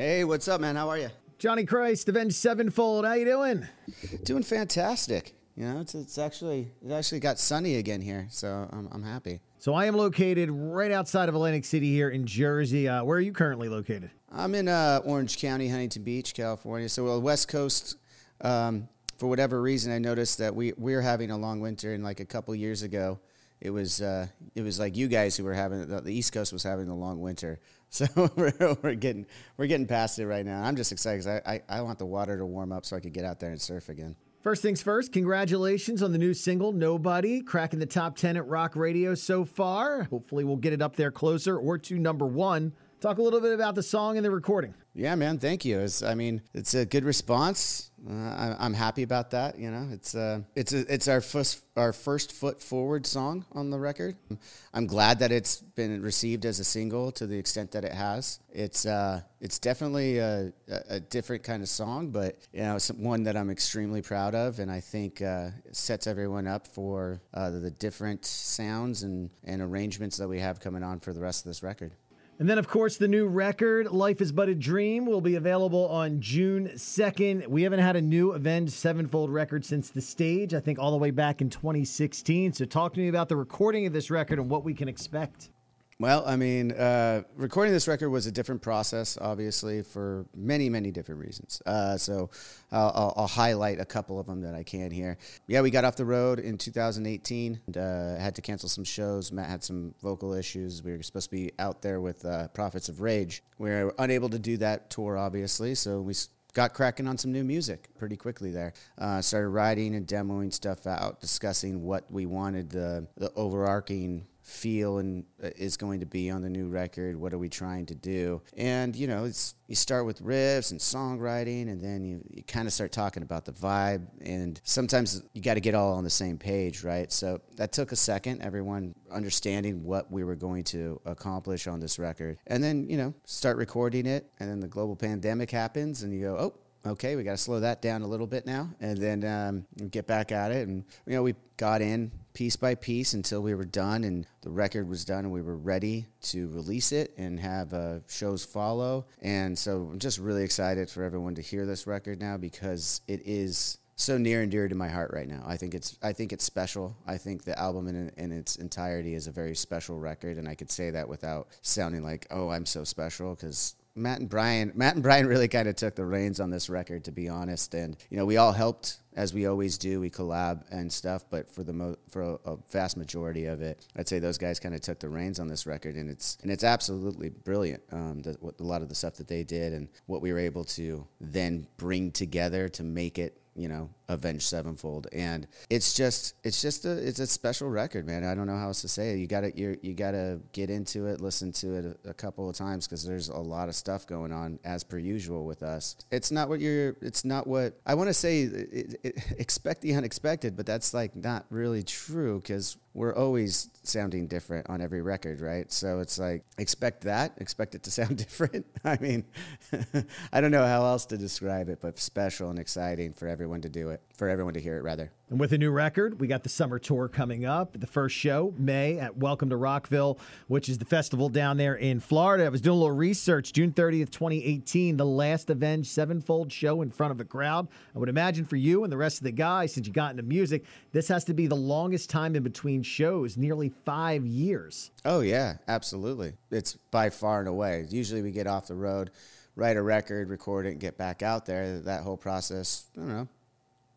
Hey, what's up, man? How are you? Johnny Christ, Avenged Sevenfold. How you doing? Doing fantastic. You know, it's, it's actually it actually got sunny again here, so I'm, I'm happy. So I am located right outside of Atlantic City here in Jersey. Uh, where are you currently located? I'm in uh, Orange County, Huntington Beach, California. So well, West Coast. Um, for whatever reason, I noticed that we we're having a long winter, and like a couple years ago, it was uh, it was like you guys who were having the, the East Coast was having the long winter. So we're, we're getting we're getting past it right now. I'm just excited because I, I I want the water to warm up so I could get out there and surf again. First things first, congratulations on the new single, Nobody, cracking the top 10 at rock radio so far. Hopefully, we'll get it up there closer or to number one. Talk a little bit about the song and the recording. Yeah, man. Thank you. It's, I mean, it's a good response. I, am happy about that. You know, it's uh, it's it's our first our first foot forward song on the record. I'm glad that it's been received as a single to the extent that it has. It's uh, it's definitely a, a different kind of song, but you know, it's one that I'm extremely proud of, and I think uh, sets everyone up for uh, the different sounds and and arrangements that we have coming on for the rest of this record. And then, of course, the new record, Life is But a Dream, will be available on June 2nd. We haven't had a new Avenged Sevenfold record since the stage, I think all the way back in 2016. So, talk to me about the recording of this record and what we can expect. Well, I mean, uh, recording this record was a different process, obviously, for many, many different reasons. Uh, so I'll, I'll, I'll, highlight a couple of them that I can here. Yeah, we got off the road in 2018 and uh, had to cancel some shows. Matt had some vocal issues. We were supposed to be out there with uh, Prophets of Rage. We were unable to do that tour, obviously, so we got cracking on some new music pretty quickly there. Uh, started writing and demoing stuff out, discussing what we wanted the, the overarching feel and uh, is going to be on the new record? What are we trying to do? And you know, it's you start with riffs and songwriting, and then you, you kind of start talking about the vibe. And sometimes you got to get all on the same page, right? So that took a second. Everyone understanding what we were going to accomplish on this record, and then you know, start recording it, and then the global pandemic happens, and you go, oh okay, we got to slow that down a little bit now, and then um, get back at it. And you know, we got in piece by piece until we were done, and the record was done, and we were ready to release it and have uh, shows follow. And so, I'm just really excited for everyone to hear this record now because it is so near and dear to my heart right now. I think it's I think it's special. I think the album in, in its entirety is a very special record, and I could say that without sounding like oh I'm so special because Matt and Brian, Matt and Brian really kind of took the reins on this record, to be honest. And you know, we all helped as we always do. We collab and stuff, but for the mo- for a, a, vast majority of it, I'd say those guys kind of took the reins on this record, and it's and it's absolutely brilliant. Um, the, what, a lot of the stuff that they did and what we were able to then bring together to make it you know, Avenged Sevenfold, and it's just it's just a it's a special record, man. I don't know how else to say it. You gotta you you gotta get into it, listen to it a, a couple of times because there's a lot of stuff going on as per usual with us. It's not what you're. It's not what I want to say. It, it, expect the unexpected, but that's like not really true because we're always sounding different on every record, right? So it's like expect that, expect it to sound different. I mean, I don't know how else to describe it, but special and exciting for everyone to do it, for everyone to hear it rather. And with a new record, we got the summer tour coming up. The first show, May, at Welcome to Rockville, which is the festival down there in Florida. I was doing a little research. June 30th, 2018, the last Avenged Sevenfold show in front of a crowd. I would imagine for you and the rest of the guys, since you got into music, this has to be the longest time in between shows, nearly five years. Oh, yeah, absolutely. It's by far and away. Usually we get off the road, write a record, record it, and get back out there. That whole process, I don't know,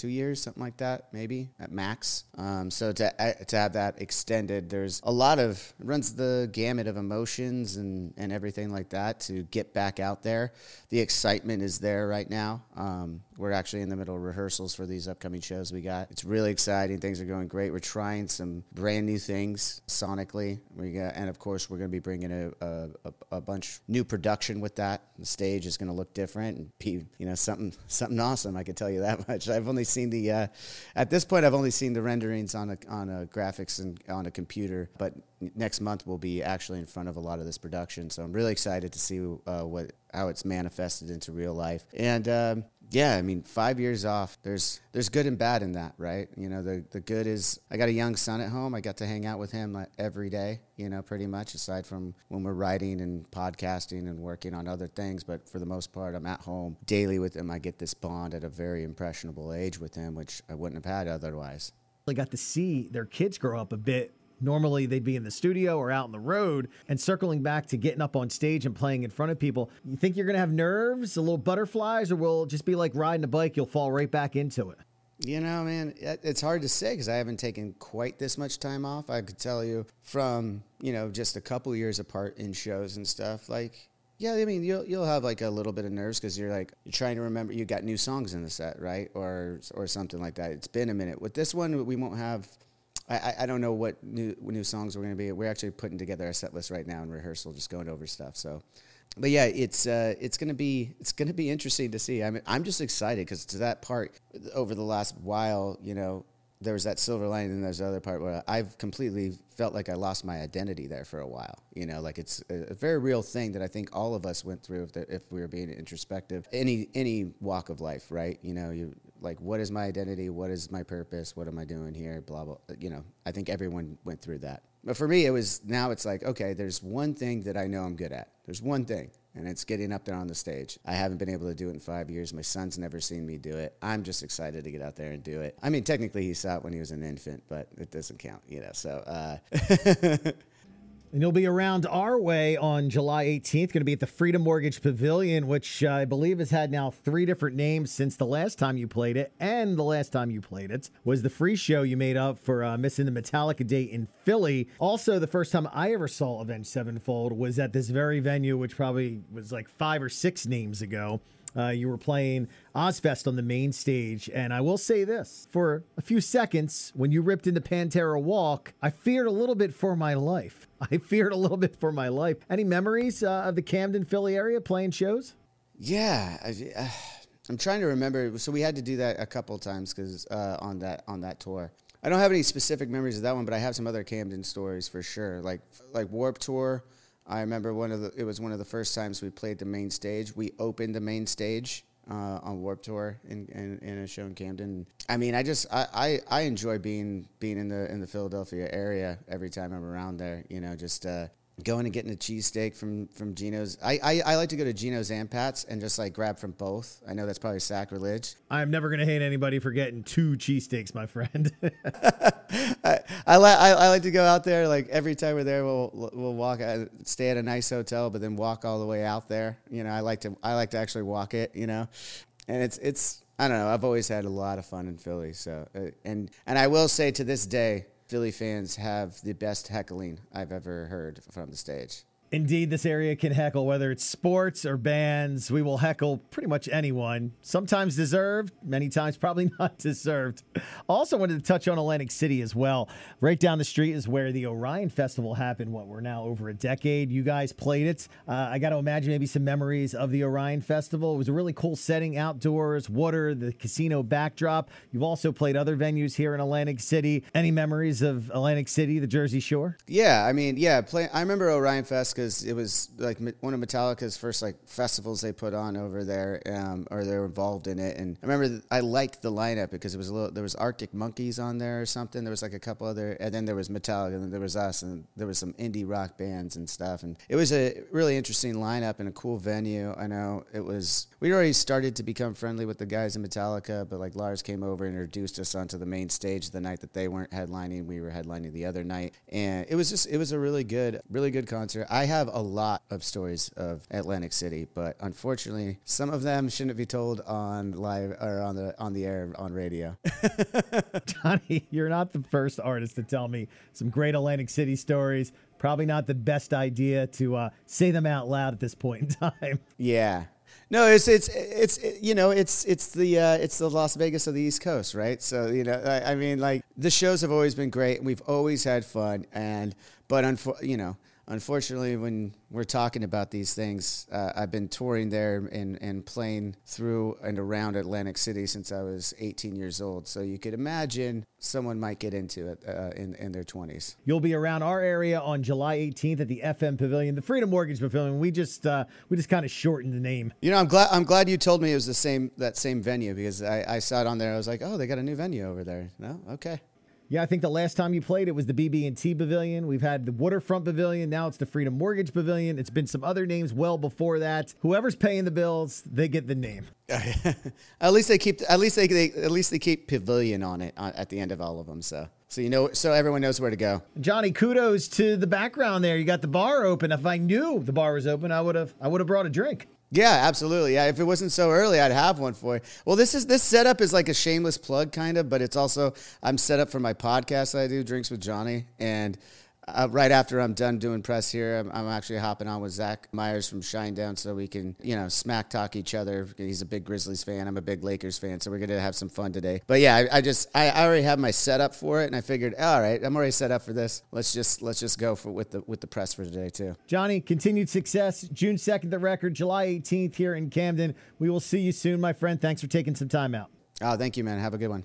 two years, something like that, maybe at max. Um, so to to have that extended, there's a lot of runs the gamut of emotions and and everything like that to get back out there. The excitement is there right now. Um, we're actually in the middle of rehearsals for these upcoming shows we got. It's really exciting. Things are going great. We're trying some brand new things sonically. We got, and of course, we're going to be bringing a, a, a bunch new production with that. The stage is going to look different and be, you know, something something awesome. I can tell you that much. I've only seen the uh, at this point I've only seen the renderings on a on a graphics and on a computer, but next month we'll be actually in front of a lot of this production. So I'm really excited to see uh, what how it's manifested into real life. And um, Yeah, I mean, five years off. There's there's good and bad in that, right? You know, the the good is I got a young son at home. I got to hang out with him uh, every day. You know, pretty much aside from when we're writing and podcasting and working on other things. But for the most part, I'm at home daily with him. I get this bond at a very impressionable age with him, which I wouldn't have had otherwise. I got to see their kids grow up a bit Normally, they'd be in the studio or out on the road. And circling back to getting up on stage and playing in front of people, you think you're going to have nerves, a little butterflies, or will just be like riding a bike? You'll fall right back into it. You know, man, it's hard to say because I haven't taken quite this much time off. I could tell you from, you know, just a couple years apart in shows and stuff. Like, yeah, I mean, you'll you'll have like a little bit of nerves because you're like you're trying to remember you got new songs in the set, right, or or something like that. It's been a minute. With this one, we won't have I, I don't know what new new songs we're going to be. We're actually putting together a set list right now in rehearsal, just going over stuff. So, but yeah, it's uh, it's going to be it's going to be interesting to see. I mean, I'm just excited because to that part over the last while, you know, there was that silver lining and there's the other part where I've completely felt like I lost my identity there for a while. You know, like it's a, a very real thing that I think all of us went through if, the, if we were being introspective. Any any walk of life, right? You know, you like what is my identity? What is my purpose? What am I doing here? Blah blah. You know, I think everyone went through that. But for me, it was now it's like okay, there's one thing that I know I'm good at. There's one thing and it's getting up there on the stage. I haven't been able to do it in five years. My son's never seen me do it. I'm just excited to get out there and do it. I mean, technically, he saw it when he was an infant, but it doesn't count, you know. So, uh, And you'll be around our way on July 18th. Going to be at the Freedom Mortgage Pavilion, which uh, I believe has had now three different names since the last time you played it. And the last time you played it was the free show you made up for uh, missing the Metallica date in Philly. Also, the first time I ever saw Avenged Sevenfold was at this very venue, which probably was like five or six names ago. Uh, you were playing Ozzfest on the main stage, and I will say this: for a few seconds, when you ripped into Pantera Walk, I feared a little bit for my life. I feared a little bit for my life. Any memories uh, of the Camden, Philly area playing shows? Yeah, I, uh, I'm trying to remember. So we had to do that a couple times because uh, on that on that tour. I don't have any specific memories of that one, but I have some other Camden stories for sure. Like like Warped Tour I remember one of the it was one of the first times we played the main stage. We opened the main stage uh, on Warped Tour in, in, in, a show in Camden. I mean, I just I, I, I, enjoy being being in the in the Philadelphia area every time I'm around there. You know, just uh, going and getting a cheesesteak from from Geno's. I, I, I like to go to Geno's and Pat's and just like grab from both. I know that's probably sacrilege. I'm never gonna hate anybody for getting two cheesesteaks, my friend. I, I, li- I, I like to go out there like every time we're there. We'll we'll walk, uh, stay at a nice hotel, but then walk all the way out there. You know, I like to I like to actually walk it. You know, and it's it's I don't know. I've always had a lot of fun in Philly. So uh, and and I will say to this day Philly fans have the best heckling I've ever heard from the stage. Indeed, this area can heckle, whether it's sports or bands. We will heckle pretty much anyone. Sometimes deserved, many times probably not deserved. Also, wanted to touch on Atlantic City as well. Right down the street is where the Orion Festival happened. What we're now over a decade. You guys played it. Uh, I got to imagine maybe some memories of the Orion Festival. It was a really cool setting, outdoors, water, the casino backdrop. You've also played other venues here in Atlantic City. Any memories of Atlantic City, the Jersey Shore? Yeah, I mean, yeah. Play, I remember Orion Fest because it was like one of Metallica's first like festivals they put on over there, um, or they were involved in it. And I remember I liked the lineup because it was a little. There was Arctic Monkeys on there or something. There was like a couple other, and then there was Metallica, and there was us, and there was some indie rock bands and stuff. And it was a really interesting lineup and a cool venue. I know it was. We already started to become friendly with the guys in Metallica, but like Lars came over and introduced us onto the main stage the night that they weren't headlining. We were headlining the other night, and it was just it was a really good, really good concert. I have a lot of stories of Atlantic City, but unfortunately, some of them shouldn't be told on live or on the on the air on radio. Johnny, you're not the first artist to tell me some great Atlantic City stories. Probably not the best idea to uh, say them out loud at this point in time. Yeah, no, it's it's it's you know it's it's the uh, it's the Las Vegas of the East Coast, right? So you know, I, I mean, like the shows have always been great, and we've always had fun, and but unfo- you know, unfortunately, when we're talking about these things, uh, I've been touring there and, and playing through and around Atlantic City since I was 18 years old. So you could imagine someone might get into it uh, in, in their 20s. You'll be around our area on July 18th at the FM Pavilion, the Freedom Mortgage Pavilion. We just uh, we just kind of shortened the name. You know, I'm glad I'm glad you told me it was the same that same venue because I, I saw it on there. I was like, oh, they got a new venue over there. No, okay. Yeah, I think the last time you played it was the BB&T Pavilion. We've had the Waterfront Pavilion. Now it's the Freedom Mortgage Pavilion. It's been some other names well before that. Whoever's paying the bills, they get the name. at least they keep at least they, they at least they keep pavilion on it on, at the end of all of them. So so you know so everyone knows where to go. Johnny, kudos to the background there. You got the bar open. If I knew the bar was open, I would have I would have brought a drink. Yeah, absolutely. Yeah, if it wasn't so early, I'd have one for you. Well, this is this setup is like a shameless plug, kind of, but it's also I'm set up for my podcast that I do, Drinks with Johnny, and uh, right after I'm done doing press here, I'm, I'm, actually hopping on with Zach Myers from Shinedown so we can, you know, smack talk each other. He's a big Grizzlies fan. I'm a big Lakers fan. So we're going to have some fun today. But yeah, I, I just, I, I, already have my setup for it. And I figured, all right, I'm already set up for this. Let's just, let's just go for with the, with the press for today too. Johnny, continued success. June 2nd, the record, July 18th here in Camden. We will see you soon, my friend. Thanks for taking some time out. Oh, thank you, man. Have a good one.